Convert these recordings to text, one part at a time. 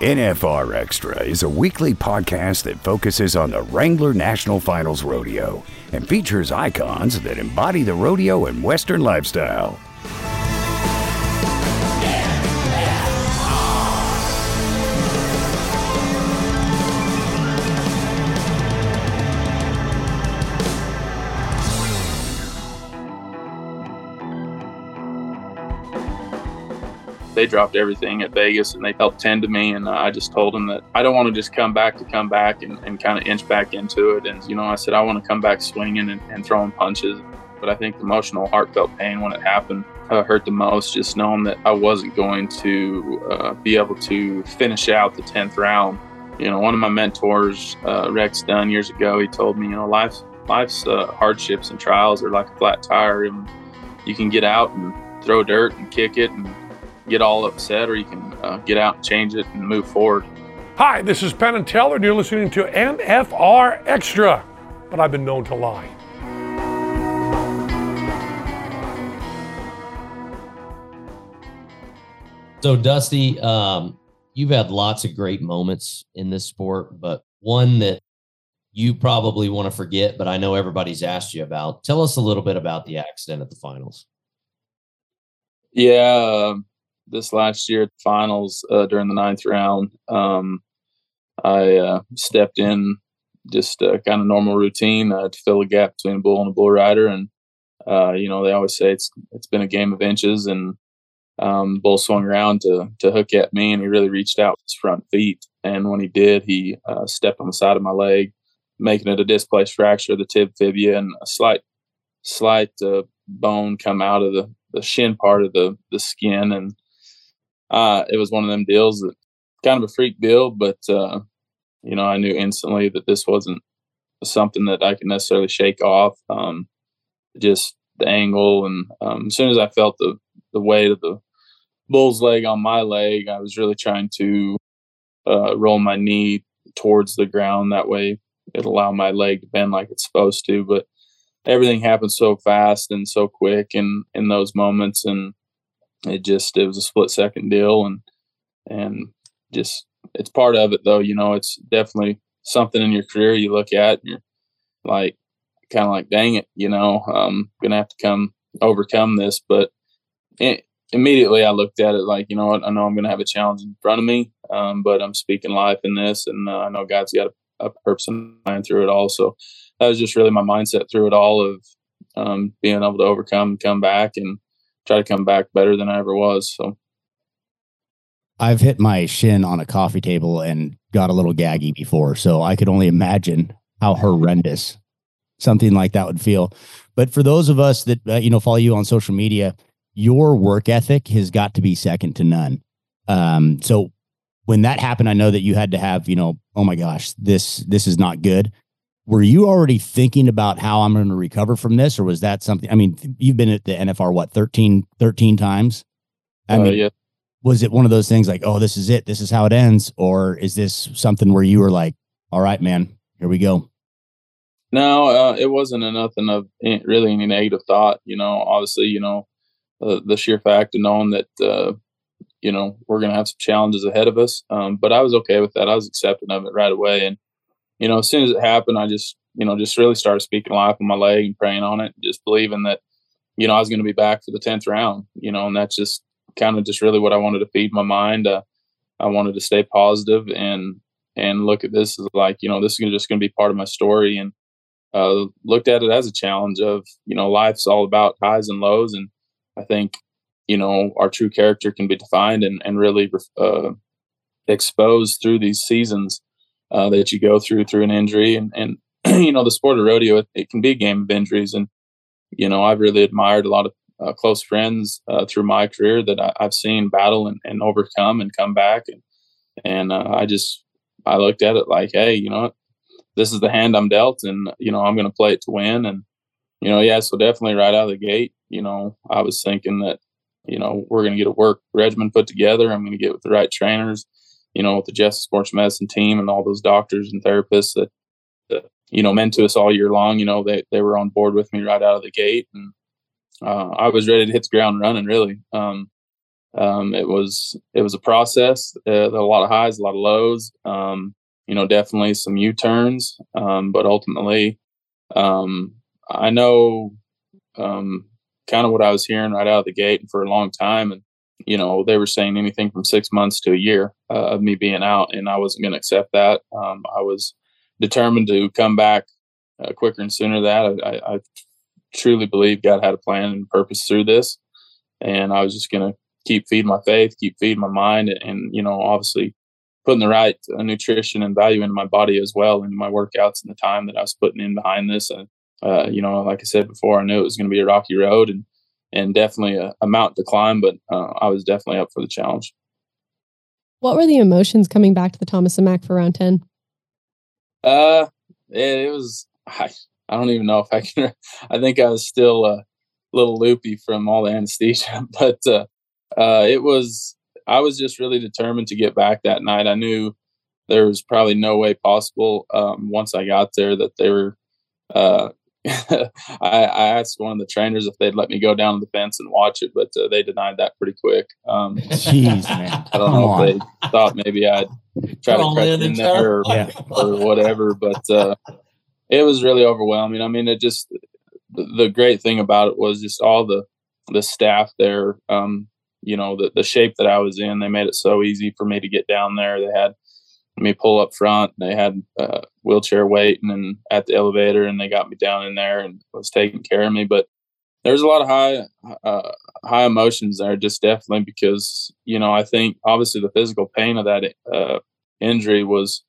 NFR Extra is a weekly podcast that focuses on the Wrangler National Finals Rodeo and features icons that embody the rodeo and Western lifestyle. They dropped everything at Vegas and they helped tend to me. And uh, I just told them that I don't want to just come back to come back and, and kind of inch back into it. And, you know, I said, I want to come back swinging and, and throwing punches. But I think the emotional, heartfelt pain when it happened uh, hurt the most, just knowing that I wasn't going to uh, be able to finish out the 10th round. You know, one of my mentors, uh, Rex Dunn, years ago, he told me, you know, life's, life's uh, hardships and trials are like a flat tire. And you can get out and throw dirt and kick it and get all upset or you can uh, get out and change it and move forward. Hi, this is Penn and Teller, and you're listening to NFR Extra, but I've been known to lie. So, Dusty, um, you've had lots of great moments in this sport, but one that you probably want to forget, but I know everybody's asked you about. Tell us a little bit about the accident at the finals. Yeah, um, this last year at the finals uh, during the ninth round. Um, I uh, stepped in just a kind of normal routine. Uh, to fill a gap between a bull and a bull rider, and uh, you know they always say it's it's been a game of inches, and um, bull swung around to to hook at me, and he really reached out with his front feet, and when he did, he uh, stepped on the side of my leg, making it a displaced fracture of the tib fibula and a slight slight uh, bone come out of the the shin part of the the skin. And uh, it was one of them deals that kind of a freak deal, but uh, you know, I knew instantly that this wasn't something that I could necessarily shake off. Um, just the angle, and um, as soon as I felt the the weight of the bull's leg on my leg, I was really trying to uh, roll my knee towards the ground. That way, it allowed my leg to bend like it's supposed to. But everything happened so fast and so quick in in those moments, and it just it was a split second deal and and just it's part of it though you know it's definitely something in your career you look at and you're like kind of like dang it you know i'm gonna have to come overcome this but it, immediately i looked at it like you know what? I know i'm gonna have a challenge in front of me um, but i'm speaking life in this and uh, i know god's got a, a purpose in mind through it all. So that was just really my mindset through it all of um, being able to overcome and come back and try to come back better than I ever was. So I've hit my shin on a coffee table and got a little gaggy before, so I could only imagine how horrendous something like that would feel. But for those of us that uh, you know follow you on social media, your work ethic has got to be second to none. Um, so when that happened, I know that you had to have, you know, oh my gosh, this this is not good were you already thinking about how I'm going to recover from this, or was that something? I mean, you've been at the NFR what 13, 13 times. I uh, mean, yeah. was it one of those things like, oh, this is it, this is how it ends, or is this something where you were like, all right, man, here we go? No, uh, it wasn't nothing of really any negative thought. You know, obviously, you know, uh, the sheer fact of knowing that, uh, you know, we're going to have some challenges ahead of us. Um, but I was okay with that. I was accepting of it right away, and you know, as soon as it happened, I just, you know, just really started speaking life on my leg and praying on it, just believing that, you know, I was going to be back for the 10th round, you know, and that's just kind of just really what I wanted to feed my mind. Uh, I wanted to stay positive and, and look at this as like, you know, this is just going to be part of my story. And, uh, looked at it as a challenge of, you know, life's all about highs and lows. And I think, you know, our true character can be defined and, and really, uh, exposed through these seasons uh, that you go through through an injury. And, and you know, the sport of rodeo, it, it, can be a game of injuries. And, you know, I've really admired a lot of uh, close friends uh, through my career that I, have seen battle and, and, overcome and come back. And, and uh, I just, I looked at it like, hey, you know, this is the hand I'm dealt and, you know, I'm going to play it to win. And, you know, yeah, so definitely right out of the gate, you know, I was thinking that, you know, we're going to get a work regimen put together. I'm going to get with the right trainers you know, with the Justin Sports Medicine team and all those doctors and therapists that, that you know, meant to us all year long. You know, they, they were on board with me right out of the gate. And uh, I was ready to hit the ground running, really. Um, um, it was it was a process. Uh, a lot of highs, a lot of lows. Um, you know, definitely some U turns, um, but ultimately, um, I know um, kind of what I was hearing right out of the gate and for a long time, and you know, they were saying anything from six months to a year uh, of me being out, and I wasn't going to accept that. Um, I was determined to come back uh, quicker and sooner. That I, I, truly believe God had a plan and purpose through this, and I was just going to keep feeding my faith, keep feeding my mind, and, and you know, obviously putting the right uh, nutrition and value into my body as well, into my workouts and the time that I was putting in behind this. And uh, you know, like I said before, I knew it was going to be a rocky road and and definitely a, a mountain to climb, but uh, I was definitely up for the challenge. What were the emotions coming back to the Thomas and Mack for round ten? Uh, it, it was. I, I don't even know if I can. I think I was still a little loopy from all the anesthesia, but uh, uh, it was I was just really determined to get back that night. I knew there was probably no way possible um, once I got there that they were. Uh, I, I, asked one of the trainers if they'd let me go down the fence and watch it, but uh, they denied that pretty quick. Um, Jeez, man! I don't know on. if they thought maybe I'd try to crash in there or, yeah. or, whatever, but uh, it was really overwhelming. I mean, it just the, the great thing about it was just all the the staff there. Um, you know, the, the shape that I was in, they made it so easy for me to get down there. They had me pull up front. They had a wheelchair waiting and at the elevator, and they got me down in there and was taking care of me. But there's a lot of high uh, high emotions there, just definitely because you know I think obviously the physical pain of that uh, injury was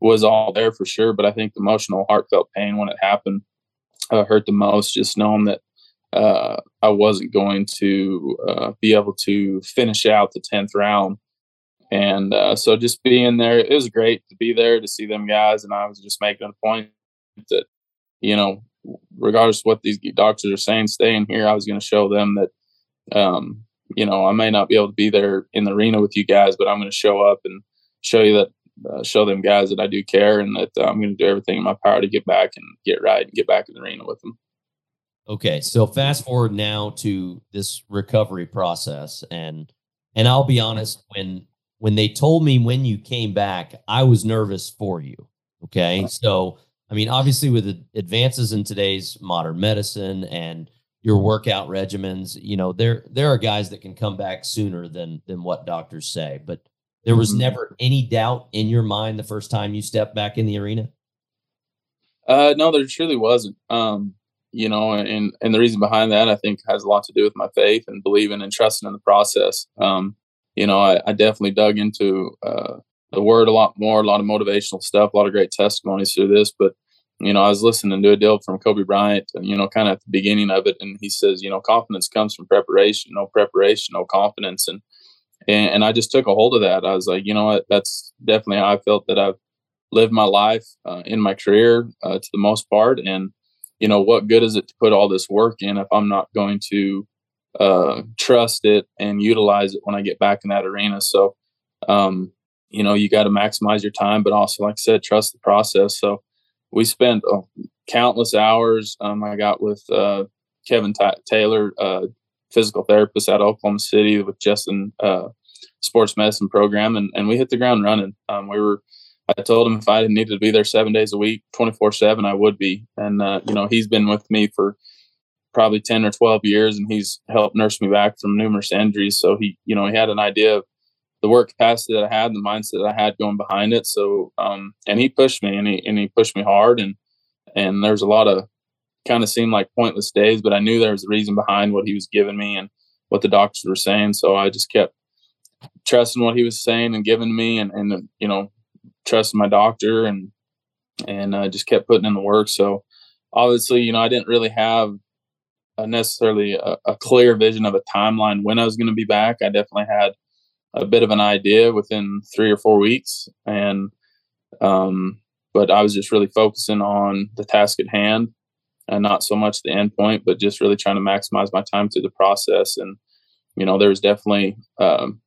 was all there for sure, but I think the emotional heartfelt pain when it happened uh, hurt the most. Just knowing that uh, I wasn't going to uh, be able to finish out the 10th round. And uh, so just being there, it was great to be there to see them guys. And I was just making a point that, you know, regardless of what these doctors are saying, staying here, I was going to show them that, um, you know, I may not be able to be there in the arena with you guys, but I'm going to show up and show you that, uh, show them guys that I do care and that uh, I'm going to do everything in my power to get back and get right and get back in the arena with them. Okay, so fast forward now to this recovery process, and and I'll be honest when when they told me when you came back, I was nervous for you. Okay, so I mean, obviously with the advances in today's modern medicine and your workout regimens, you know, there there are guys that can come back sooner than than what doctors say, but there was mm-hmm. never any doubt in your mind the first time you stepped back in the arena. Uh, no, there truly wasn't. Um, you know, and and the reason behind that I think has a lot to do with my faith and believing and trusting in the process. Um, you know, I, I definitely dug into uh, the word a lot more, a lot of motivational stuff, a lot of great testimonies through this. But you know, I was listening to a deal from Kobe Bryant, you know, kind of at the beginning of it, and he says, you know, confidence comes from preparation. No preparation, no confidence, and and, and I just took a hold of that. I was like, you know what, that's definitely how I felt that I've lived my life uh, in my career uh, to the most part, and you know, what good is it to put all this work in if I'm not going to uh, trust it and utilize it when I get back in that arena? So, um, you know, you got to maximize your time, but also, like I said, trust the process. So, we spent uh, countless hours. Um, I got with uh, Kevin T- Taylor, uh, physical therapist at Oklahoma City, with Justin uh, sports medicine program, and, and we hit the ground running. Um, we were I told him if I needed to be there seven days a week, 24 seven, I would be. And, uh, you know, he's been with me for probably 10 or 12 years and he's helped nurse me back from numerous injuries. So he, you know, he had an idea of the work capacity that I had, the mindset that I had going behind it. So, um, and he pushed me and he, and he pushed me hard. And, and there's a lot of kind of seemed like pointless days, but I knew there was a reason behind what he was giving me and what the doctors were saying. So I just kept trusting what he was saying and giving me and, and, you know, trusting my doctor and and uh, just kept putting in the work. So obviously, you know, I didn't really have a necessarily a, a, clear vision of a timeline when I was going to be back. I definitely had a bit of an idea within three or four weeks, and um, but I was just really focusing on the task at hand and not so much the end point, but just really trying to maximize my time through the process. And you know, there was definitely um,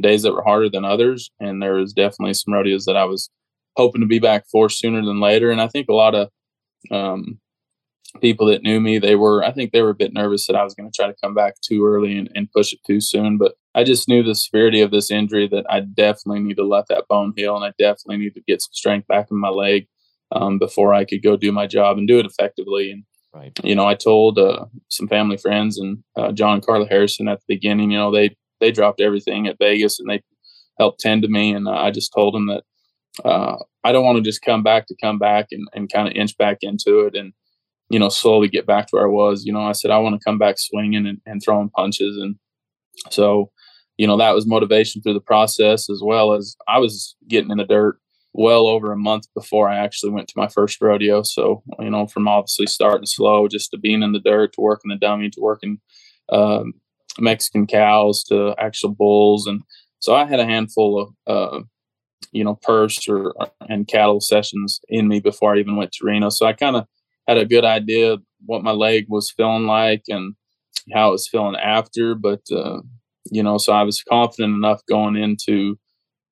days that were harder than others, and there was definitely some rodeos that I was hoping to be back for sooner than later. And I think a lot of um, people that knew me, they were, I think they were a bit nervous that I was going to try to come back too early and, and push it too soon. But I just knew the severity of this injury that I definitely need to let that bone heal, and I definitely need to get some strength back in my leg um, before I could go do my job and do it effectively. And Right. you know, I told uh, some family friends and uh, John and Carla Harrison at the beginning. You know, they they dropped everything at Vegas and they helped tend to me, and uh, I just told them that uh, I don't want to just come back to come back and, and kind of inch back into it and you know slowly get back to where I was. You know, I said I want to come back swinging and, and throwing punches, and so you know that was motivation through the process as well as I was getting in the dirt well over a month before I actually went to my first rodeo. So, you know, from obviously starting slow, just to being in the dirt, to working the dummy, to working um, Mexican cows, to actual bulls, and so I had a handful of, uh, you know, purse or and cattle sessions in me before I even went to Reno. So I kind of had a good idea what my leg was feeling like and how it was feeling after. But uh, you know, so I was confident enough going into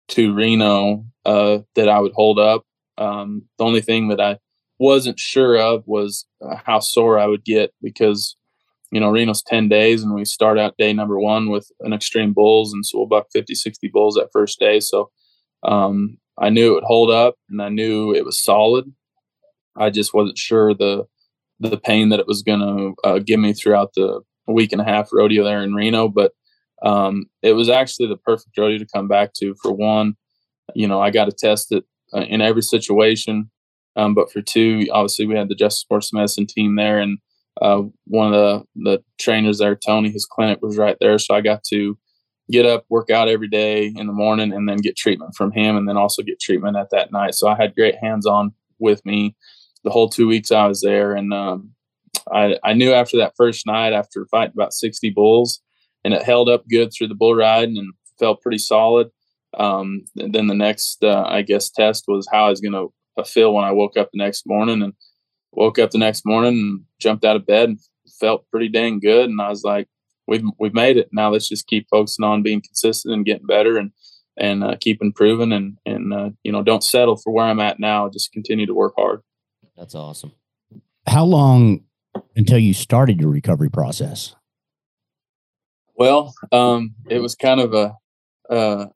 to Reno uh, that I would hold up. Um, the only thing that I wasn't sure of was uh, how sore I would get because, you know, Reno's 10 days and we start out day number one with an extreme bulls. And so we'll buck 50, 60 bulls that first day. So um, I knew it would hold up and I knew it was solid. I just wasn't sure the, the pain that it was going to uh, give me throughout the week and a half rodeo there in Reno. But um, it was actually the perfect rodeo to come back to. For one, you know, I got to test it uh, in every situation. Um, but for two, obviously, we had the Justin Sports Medicine team there, and uh, one of the the trainers there, Tony, his clinic was right there, so I got to get up, work out every day in the morning, and then get treatment from him, and then also get treatment at that night. So I had great hands on with me the whole two weeks I was there, and um, I I knew after that first night, after fighting about sixty bulls, and it held up good through the bull riding and felt pretty solid. Um, and then the next, uh, I guess, test was how I was going to feel when I woke up the next morning. And woke up the next morning and jumped out of bed and felt pretty dang good. And I was like, "We've we've made it. Now let's just keep focusing on being consistent and getting better and and uh, keep improving and and uh, you know don't settle for where I'm at now. Just continue to work hard." That's awesome. How long until you started your recovery process? Well, um, it was kind of a uh,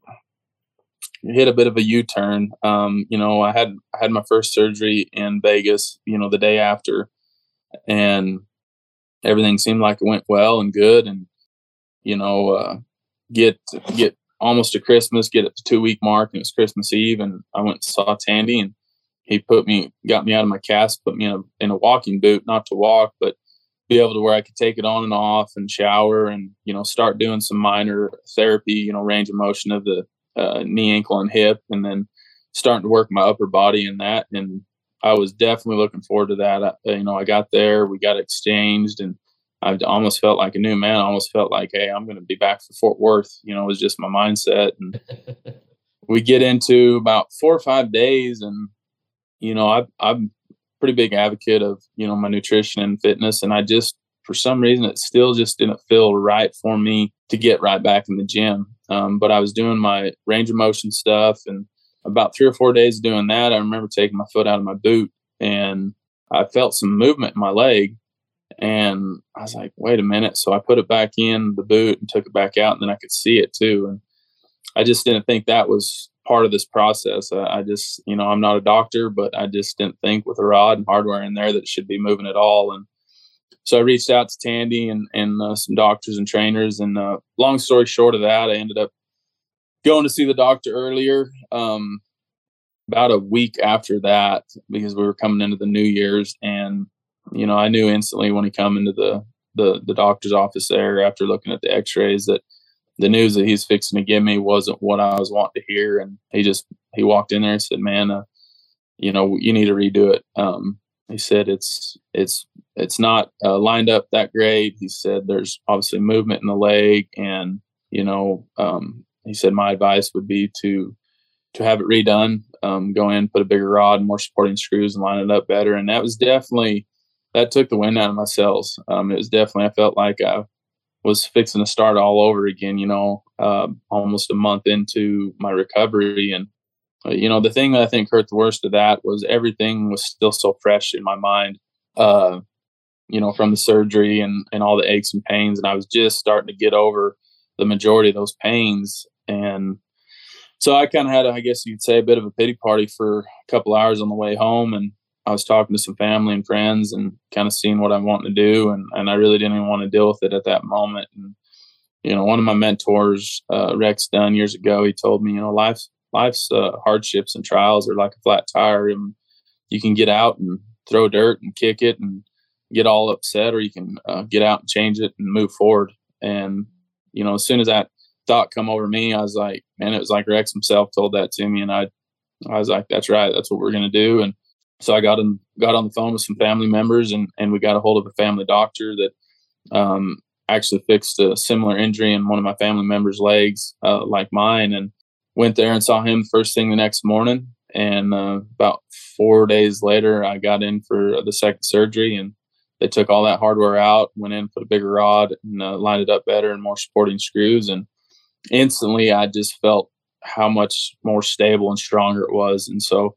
hit a bit of a U-turn. Um, you know, I had I had my first surgery in Vegas. You know, the day after, and everything seemed like it went well and good. And you know, uh, get get almost to Christmas, get at the two week mark, and it was Christmas Eve, and I went and saw Tandy, and he put me, got me out of my cast, put me in a in a walking boot, not to walk, but be able to where I could take it on and off and shower and you know start doing some minor therapy, you know, range of motion of the uh, knee, ankle, and hip, and then starting to work my upper body in that. And I was definitely looking forward to that. I, you know, I got there, we got exchanged, and I almost felt like a new man. I almost felt like, hey, I'm going to be back for Fort Worth. You know, it was just my mindset. And we get into about four or five days, and you know, I, I'm pretty big advocate of you know my nutrition and fitness, and I just for some reason it still just didn't feel right for me to get right back in the gym. Um, but I was doing my range of motion stuff, and about three or four days doing that, I remember taking my foot out of my boot, and I felt some movement in my leg, and I was like, wait a minute. So I put it back in the boot and took it back out, and then I could see it too, and I just didn't think that was part of this process. I, I, just, you know, I'm not a doctor, but I just didn't think with a rod and hardware in there that should be moving at all. And so I reached out to Tandy and, and uh, some doctors and trainers. And uh, long story short of that, I ended up going to see the doctor earlier, um, about a week after that, because we were coming into the New Year's. And, you know, I knew instantly when he come into the, the, the doctor's office there after looking at the x-rays that the news that he's fixing to give me wasn't what I was wanting to hear. And he just, he walked in there and said, man, uh, you know, you need to redo it. Um, he said, it's, it's, it's not uh, lined up that great. He said, there's obviously movement in the leg. And, you know, um, he said, my advice would be to, to have it redone, um, go in, put a bigger rod, more supporting screws and line it up better. And that was definitely, that took the wind out of my sails. Um, it was definitely, I felt like I, was fixing to start all over again, you know, uh, almost a month into my recovery. And, uh, you know, the thing that I think hurt the worst of that was everything was still so fresh in my mind, uh, you know, from the surgery and, and all the aches and pains. And I was just starting to get over the majority of those pains. And so I kind of had, a, I guess you'd say, a bit of a pity party for a couple hours on the way home. And I was talking to some family and friends and kind of seeing what I want to do. And, and I really didn't even want to deal with it at that moment. And, you know, one of my mentors, uh, Rex Dunn, years ago, he told me, you know, life's, life's uh, hardships and trials are like a flat tire. And you can get out and throw dirt and kick it and get all upset, or you can uh, get out and change it and move forward. And, you know, as soon as that thought come over me, I was like, man, it was like Rex himself told that to me. And I, I was like, that's right. That's what we're going to do. And so I got in, got on the phone with some family members and, and we got a hold of a family doctor that, um, actually fixed a similar injury in one of my family members' legs, uh, like mine, and went there and saw him first thing the next morning. And uh, about four days later, I got in for the second surgery, and they took all that hardware out, went in, put a bigger rod, and uh, lined it up better and more supporting screws. And instantly, I just felt how much more stable and stronger it was. And so,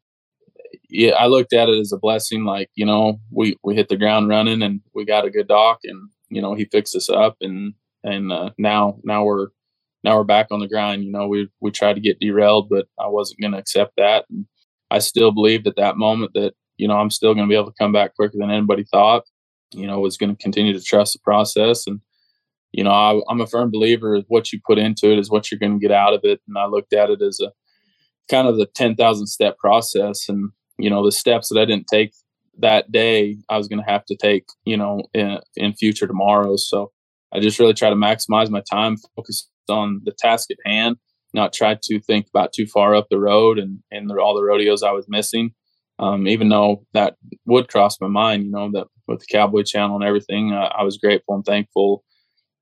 yeah, I looked at it as a blessing. Like you know, we we hit the ground running, and we got a good doc, and you know, he fixed us up, and and uh, now now we're now we're back on the grind. You know, we we tried to get derailed, but I wasn't going to accept that. And I still believed at that moment that you know I'm still going to be able to come back quicker than anybody thought you know, was going to continue to trust the process. And, you know, I, am a firm believer what you put into it is what you're going to get out of it. And I looked at it as a kind of the 10,000 step process. And, you know, the steps that I didn't take that day, I was going to have to take, you know, in, in future tomorrows. So I just really try to maximize my time, focus on the task at hand, not try to think about too far up the road and, and all the rodeos I was missing. Um, even though that would cross my mind, you know, that with the Cowboy Channel and everything. Uh, I was grateful and thankful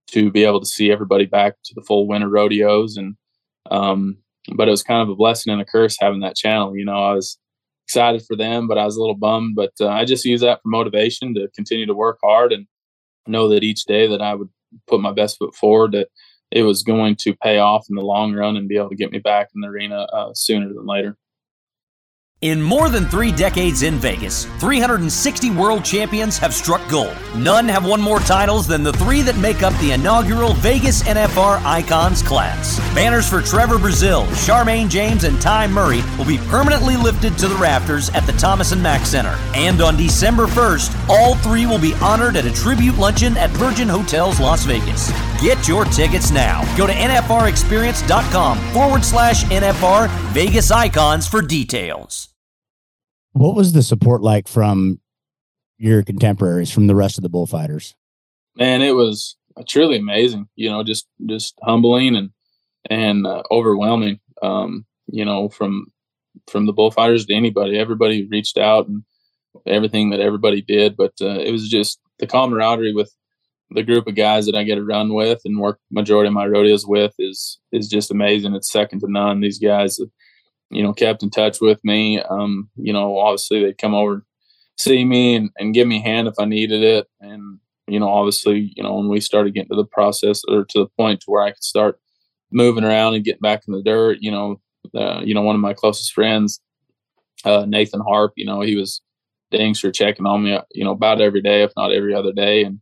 to be able to see everybody back to the full winter rodeos, and um, but it was kind of a blessing and a curse having that channel. You know, I was excited for them, but I was a little bummed. But uh, I just use that for motivation to continue to work hard and know that each day that I would put my best foot forward that it was going to pay off in the long run and be able to get me back in the arena uh, sooner than later. In more than three decades in Vegas, 360 world champions have struck gold. None have won more titles than the three that make up the inaugural Vegas NFR Icons class. Banners for Trevor Brazile, Charmayne James, and Ty Murray will be permanently lifted to the rafters at the Thomas and Mack Center. And on December 1st, all three will be honored at a tribute luncheon at Virgin Hotels Las Vegas. Get your tickets now. Go to NFRExperience.com forward slash NFR Vegas Icons for details. What was the support like from your contemporaries, from the rest of the bullfighters? Man, it was truly amazing. You know, just just humbling and and uh, overwhelming. Um, you know, from from the bullfighters to anybody, everybody reached out and everything that everybody did. But uh, it was just the camaraderie with the group of guys that I get run with and work majority of my rodeos with is is just amazing. It's second to none. These guys you know, kept in touch with me. Um, you know, obviously they'd come over, see me and, and give me a hand if I needed it. And, you know, obviously, you know, when we started getting to the process or to the point to where I could start moving around and getting back in the dirt, you know, uh, you know, one of my closest friends, uh, Nathan Harp, you know, he was dang sure checking on me, you know, about every day, if not every other day. And,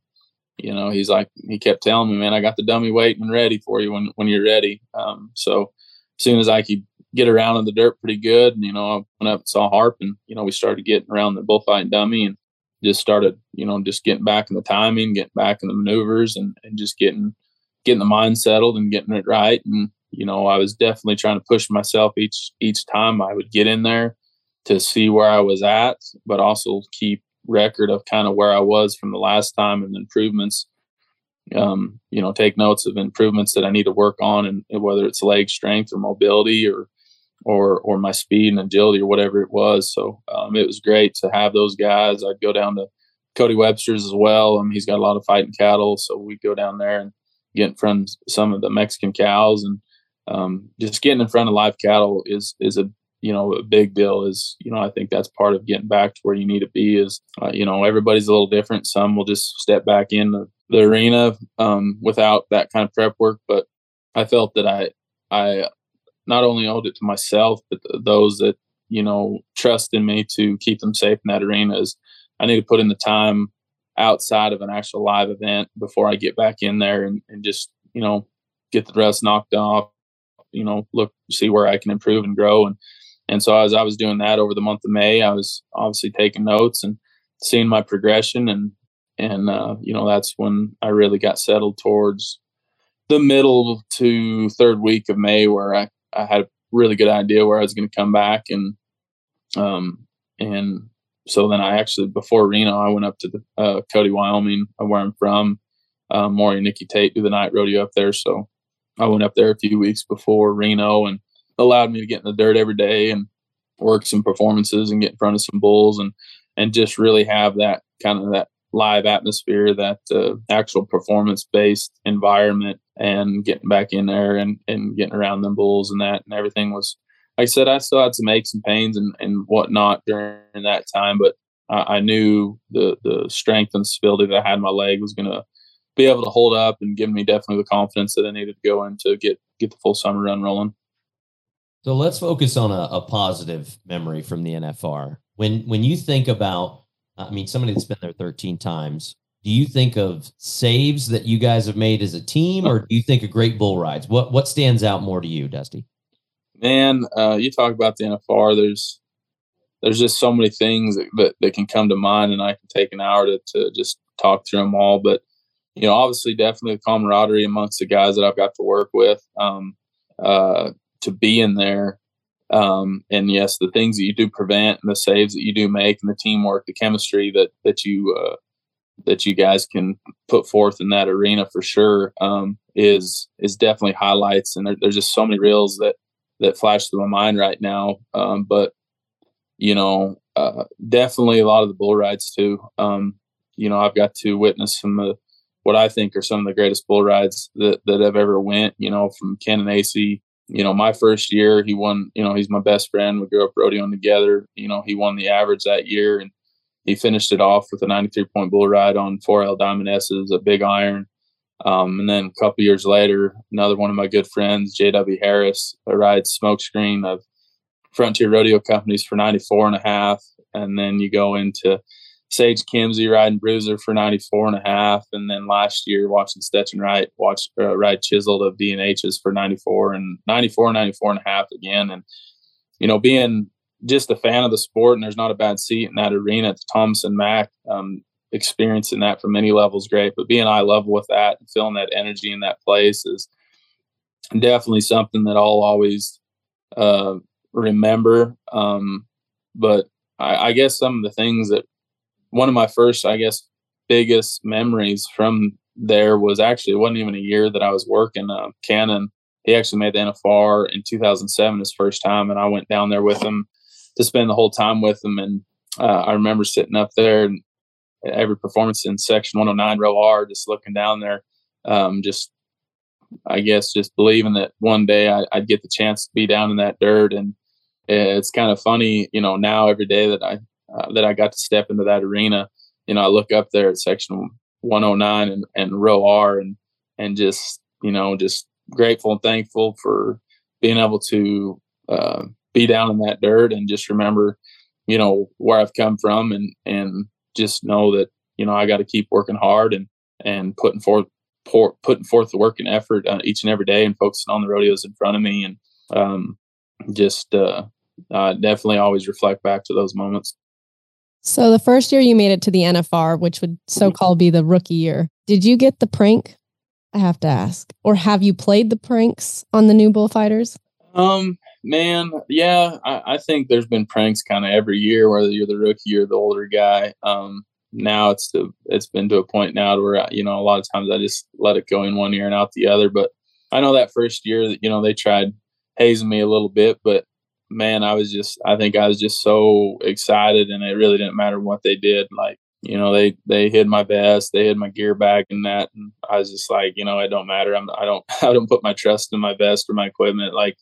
you know, he's like, he kept telling me, man, I got the dummy waiting and ready for you when, when you're ready. Um, so as soon as I could get around in the dirt pretty good. And, you know, I went up and saw Harp and, you know, we started getting around the bullfighting dummy and just started, you know, just getting back in the timing, getting back in the maneuvers and, and just getting, getting the mind settled and getting it right. And, you know, I was definitely trying to push myself each, each time I would get in there to see where I was at, but also keep record of kind of where I was from the last time and improvements um, you know, take notes of improvements that I need to work on, and, whether it's leg strength or mobility or or or my speed and agility or whatever it was. So um, it was great to have those guys. I'd go down to Cody Webster's as well. Um, he's got a lot of fighting cattle, so we'd go down there and get in front of some of the Mexican cows, and um, just getting in front of live cattle is is a you know a big deal. Is you know I think that's part of getting back to where you need to be. Is uh, you know everybody's a little different. Some will just step back in the, the arena um, without that kind of prep work, but I felt that I I not only owed it to myself, but those that you know trust in me to keep them safe in that arena. Is I need to put in the time outside of an actual live event before I get back in there and, and just you know get the rest knocked off, you know, look, see where I can improve and grow. And, and so as I was doing that over the month of May, I was obviously taking notes and seeing my progression. And, and, uh, you know, that's when I really got settled towards the middle to third week of May where I, I had a really good idea where I was going to come back. And, um, and so then I actually, before Reno, I went up to the, uh, Cody, Wyoming, where I'm from. Um, Maury and Nikki Tate do the night rodeo up there. So I went up there a few weeks before Reno and allowed me to get in the dirt every day and work some performances and get in front of some bulls and and just really have that kind of that live atmosphere, that uh, actual performance based environment, and getting back in there and and getting around them bulls and that and everything was. Like I said, I still had some aches and pains and, and whatnot during that time, but I, I knew the the strength and stability that I had in my leg was going to be able to hold up and give me definitely the confidence that I needed to go in to get get the full summer run rolling. So let's focus on a, a positive memory from the NFR. When when you think about, I mean, somebody that's been there 13 times, do you think of saves that you guys have made as a team, or do you think of great bull rides? What what stands out more to you, Dusty? Man, uh, you talk about the NFR. There's there's just so many things that, that, that can come to mind, and I can take an hour to, to just talk through them all. But you know, obviously, definitely the camaraderie amongst the guys that I've got to work with, um, uh, to be in there. Um, and yes, the things that you do prevent and the saves that you do make and the teamwork, the chemistry that, that you, uh, that you guys can put forth in that arena for sure, um, is, is definitely highlights. And there, there's just so many reels that, that flash through my mind right now. Um, but, you know, uh, definitely a lot of the bull rides too. Um, you know, I've got to witness some of what I think are some of the greatest bull rides that, that i've ever went, you know, from Kanin Asay. You know, my first year, he won, you know, he's my best friend. We grew up rodeoing together. You know, he won the average that year and he finished it off with a 93 point bull ride on 4L Diamond S's, a big iron. Um, and then a couple years later, another one of my good friends, JW Harris, rides smokescreen of Frontier Rodeo Companies for 94 and a half. And then you go into Sage Kimzey riding Bruiser for 94 and a half. And then last year watching Stetson Wright watch uh, ride Chiseled of D&H's for 94 and 94, 94 and a half again. And, you know, being just a fan of the sport and there's not a bad seat in that arena at the Thomas and Mack, um, experiencing that from many levels great, but being eye level with that and feeling that energy in that place is definitely something that I'll always uh, remember. Um, but I, I guess some of the things that one of my first, I guess, biggest memories from there was actually it wasn't even a year that I was working. Uh, Kanin, he actually made the NFR in 2007 his first time, and I went down there with him to spend the whole time with them. And uh, I remember sitting up there and every performance in section 109 row R, just looking down there, um, just I guess just believing that one day I, would get the chance to be down in that dirt. And it's kind of funny, you know, now every day that I uh, that I got to step into that arena. You know, I look up there at section 109 and, and row R and, and just, you know, just grateful and thankful for being able to uh, be down in that dirt and just remember, you know, where I've come from and, and just know that, you know, I got to keep working hard and, and putting forth, pour, putting forth the work and effort uh, each and every day and focusing on the rodeos in front of me. And um, just uh, uh, definitely always reflect back to those moments. So the first year you made it to the NFR, which would so-called be the rookie year, did you get the prank? I have to ask, or have you played the pranks on the new bullfighters? Um, man, yeah, I, I think there's been pranks kind of every year, whether you're the rookie or the older guy. Um, now it's to, it's been to a point now to where you know a lot of times I just let it go in one ear and out the other. But I know that first year that you know they tried hazing me a little bit, but man, I was just, I think I was just so excited and it really didn't matter what they did. Like, you know, they, they hid my vest, they hid my gear bag and that. And I was just like, you know, it don't matter. I'm, I don't, I don't put my trust in my vest or my equipment. Like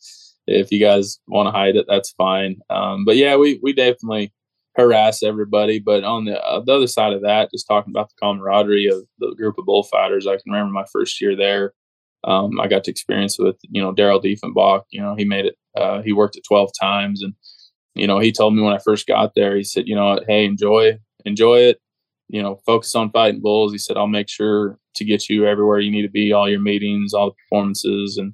if you guys want to hide it, that's fine. Um, but yeah, we, we definitely harass everybody. But on the, uh, the other side of that, just talking about the camaraderie of the group of bullfighters, I can remember my first year there. Um, I got to experience with, you know, Darrell Diefenbach, you know, he made it uh, he worked it 12 times. And, you know, he told me when I first got there, he said, you know, hey, enjoy, enjoy it, you know, focus on fighting bulls. He said, I'll make sure to get you everywhere you need to be, all your meetings, all the performances, and,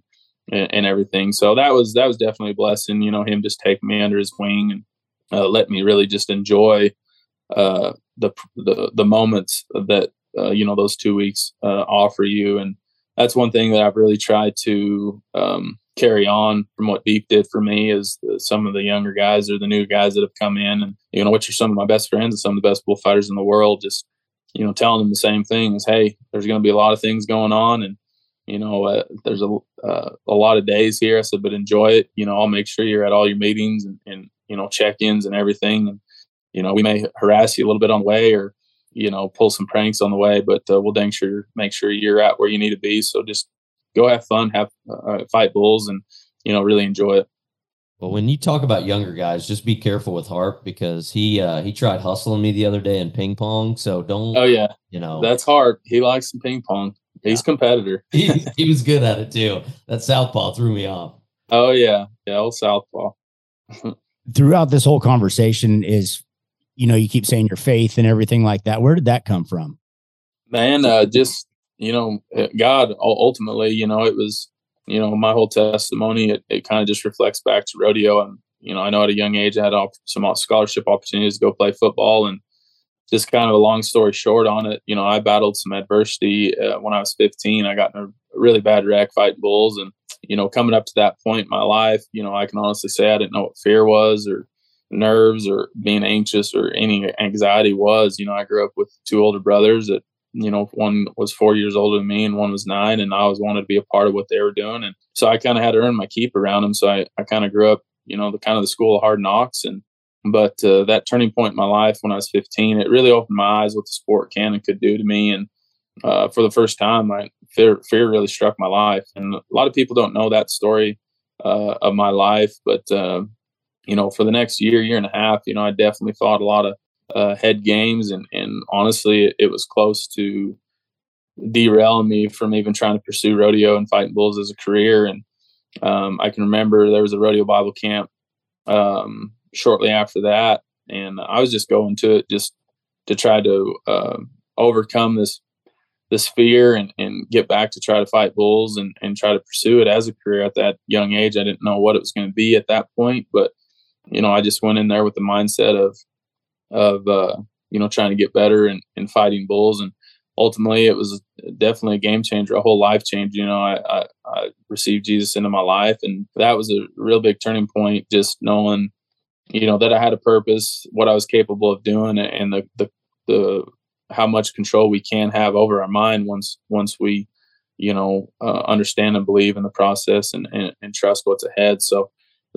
and and, everything. So that was that was definitely a blessing. You know, him just taking me under his wing and uh, let me really just enjoy uh, the the the moments that uh, you know those two weeks uh, offer you, and that's one thing that I've really tried to um, carry on from what Deep did for me is some of the younger guys or the new guys that have come in and you know which are some of my best friends and some of the best bullfighters in the world just you know telling them the same thing is hey there's going to be a lot of things going on and you know uh, there's a uh, a lot of days here I said but enjoy it you know I'll make sure you're at all your meetings and, and you know check-ins and everything and you know we may harass you a little bit on the way or you know pull some pranks on the way but uh, we'll make sure make sure you're at where you need to be so just go have fun, have uh, fight bulls, and you know really enjoy it. Well, when you talk about younger guys, just be careful with Harp because he uh, he tried hustling me the other day in ping pong. So don't. Oh yeah, you know that's Harp. He likes some ping pong. He's yeah. competitor. he, he was good at it too. That southpaw threw me off. Oh yeah, yeah, old southpaw. Throughout this whole conversation is, you know, you keep saying your faith and everything like that. Where did that come from? Man, uh, just you know, eh, God ultimately, you know, it was, you know, my whole testimony, it, it kind of just reflects back to rodeo. And, you know, I know at a young age I had some scholarship opportunities to go play football. And just kind of a long story short on it, you know, I battled some adversity uh, when I was 15. I got in a really bad wreck fighting bulls. And, you know, coming up to that point in my life, you know, I can honestly say I didn't know what fear was or nerves or being anxious or any anxiety was. You know, I grew up with two older brothers that you know, one was four years older than me and one was nine, and I always wanted to be a part of what they were doing. And so I kind of had to earn my keep around them. So I, I kind of grew up, you know, the kind of the school of hard knocks. And, but uh, that turning point in my life when I was 15, it really opened my eyes what the sport can and could do to me. And uh, for the first time, my fear, fear really struck my life. And a lot of people don't know that story uh, of my life, but, uh, you know, for the next year, year and a half, you know, I definitely fought a lot of uh, head games, and and honestly, it, it, was close to derailing me from even trying to pursue rodeo and fighting bulls as a career. And um, I can remember there was a rodeo Bible camp um, shortly after that, and I was just going to it just to try to uh, overcome this this fear and, and get back to try to fight bulls and, and try to pursue it as a career at that young age. I didn't know what it was going to be at that point, but you know, I just went in there with the mindset of of uh, you know trying to get better and, and fighting bulls and ultimately it was definitely a game changer a whole life change you know I, I, I received jesus into my life and that was a real big turning point just knowing you know that i had a purpose what i was capable of doing and the the, the how much control we can have over our mind once once we you know uh, understand and believe in the process and, and, and trust what's ahead so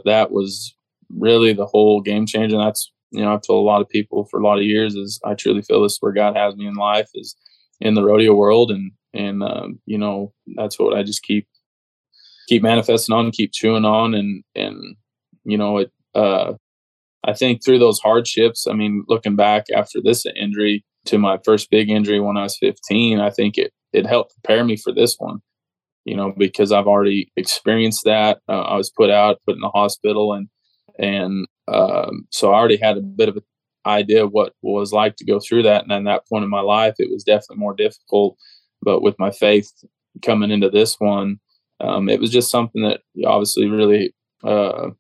that was really the whole game changer and that's you know, I've told a lot of people for a lot of years is I truly feel this is where God has me in life is in the rodeo world. And, and, um, you know, that's what I just keep, keep manifesting on, keep chewing on. And, and, you know, it, uh, I think through those hardships, I mean, looking back after this injury to my first big injury when I was 15, I think it, it helped prepare me for this one, you know, because I've already experienced that. Uh, I was put out, put in the hospital and, and um, so I already had a bit of an idea what was like to go through that. And at that point in my life, it was definitely more difficult. But with my faith coming into this one, um, it was just something that obviously really uh,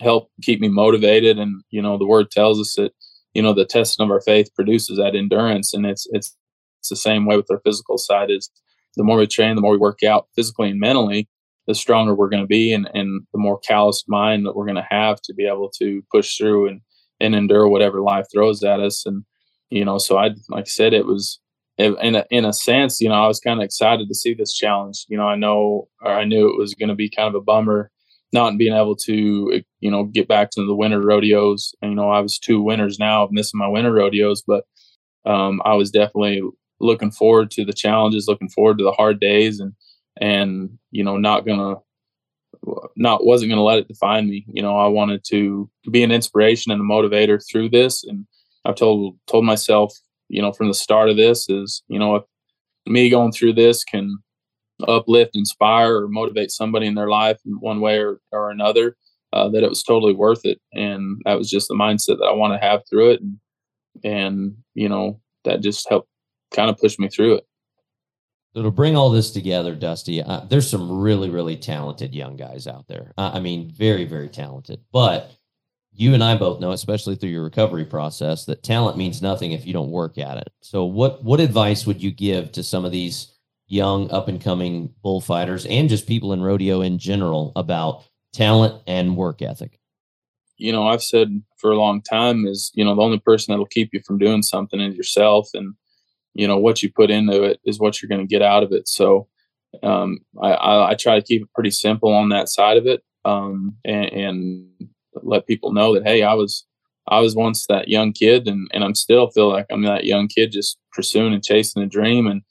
helped keep me motivated. And you know, the word tells us that you know the testing of our faith produces that endurance, and it's it's it's the same way with our physical side. Is the more we train, the more we work out physically and mentally, the stronger we're going to be and, and the more calloused mind that we're going to have to be able to push through and, and endure whatever life throws at us. And, you know, so I, like I said, it was in a, in a sense, you know, I was kind of excited to see this challenge. You know, I know, or I knew it was going to be kind of a bummer not being able to, you know, get back to the winter rodeos. And, you know, I was two winters now missing my winter rodeos, but um, I was definitely looking forward to the challenges, looking forward to the hard days and, and you know not gonna not wasn't gonna let it define me you know i wanted to be an inspiration and a motivator through this and i've told told myself you know from the start of this is you know if me going through this can uplift inspire or motivate somebody in their life in one way or, or another uh, that it was totally worth it and that was just the mindset that i want to have through it and, and you know that just helped kind of push me through it So to bring all this together, Dusty, uh, there's some really, really talented young guys out there. Uh, I mean, very, very talented. But you and I both know, especially through your recovery process, that talent means nothing if you don't work at it. So, what what advice would you give to some of these young, up and coming bullfighters and just people in rodeo in general about talent and work ethic? You know, I've said for a long time is you know the only person that'll keep you from doing something is yourself, and you know what you put into it is what you're going to get out of it. So, um, I, I, I try to keep it pretty simple on that side of it, um, and, and let people know that hey, I was I was once that young kid, and and I'm still feel like I'm that young kid just pursuing and chasing a dream, and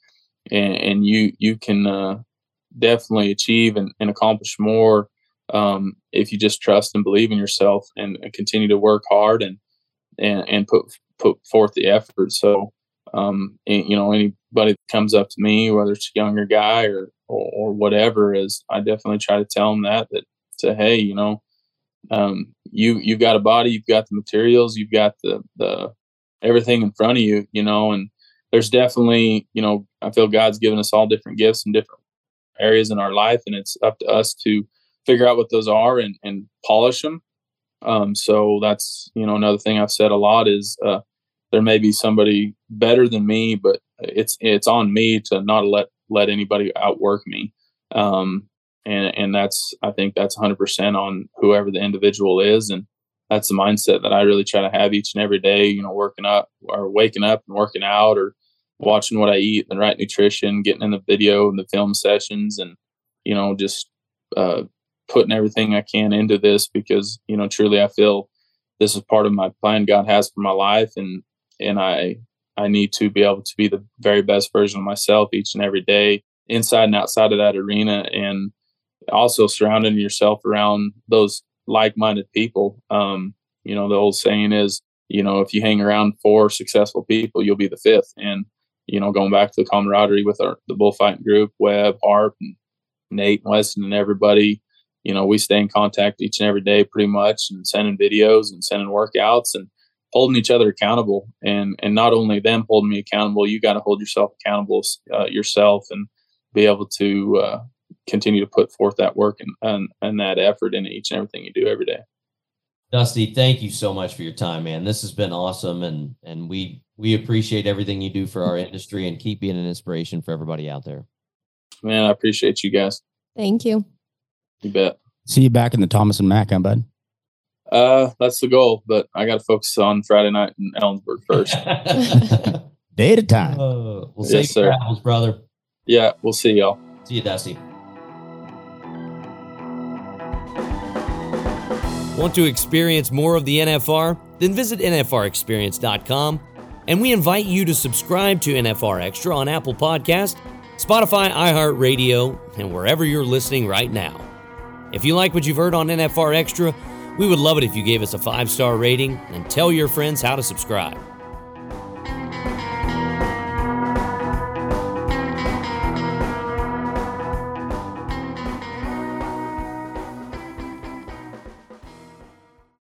and, and you you can uh, definitely achieve and, and accomplish more um, if you just trust and believe in yourself and, and, continue to work hard and and, and put put forth the effort. So um, and, you know anybody that comes up to me, whether it's a younger guy or, or, or whatever, is I definitely try to tell them that that to hey, you know, um, you you've got a body, you've got the materials, you've got the the everything in front of you, you know, and there's definitely you know I feel God's given us all different gifts in different areas in our life, and it's up to us to figure out what those are and and polish them. Um, so that's you know another thing I've said a lot is uh, there may be somebody better than me, but it's it's on me to not let let anybody outwork me. Um, and and that's I think that's 100% on whoever the individual is, and that's the mindset that I really try to have each and every day. You know, working up or waking up and working out, or watching what I eat, the right nutrition, getting in the video and the film sessions, and you know, just uh, putting everything I can into this because you know, truly, I feel this is part of my plan God has for my life, and and I I need to be able to be the very best version of myself each and every day, inside and outside of that arena, and also surrounding yourself around those like-minded people. Um, you know, the old saying is, you know, if you hang around four successful people, you'll be the fifth. And you know, going back to the camaraderie with our the bullfighting group, Webb, Harp, and Nate, and Weston, and everybody. You know, we stay in contact each and every day, pretty much, and sending videos and sending workouts and holding each other accountable. And and not only them holding me accountable, you got to hold yourself accountable uh, yourself and be able to uh, continue to put forth that work and, and, and that effort in each and everything you do every day. Dusty, thank you so much for your time, man. This has been awesome, and and we we appreciate everything you do for our industry and keep being an inspiration for everybody out there. Man, I appreciate you guys. Thank you. You bet. See you back in the Thomas and Mack, huh, bud? Uh, that's the goal, but I got to focus on Friday night in Ellensburg first. Day at a time. Uh, we'll yes, safe travels, brother. Yeah, we'll see y'all. See you, Dusty. Want to experience more of the NFR? Then visit NFRExperience.com and we invite you to subscribe to NFR Extra on Apple Podcast, Spotify, iHeartRadio, and wherever you're listening right now. If you like what you've heard on NFR Extra, we would love it if you gave us a five star rating and tell your friends how to subscribe.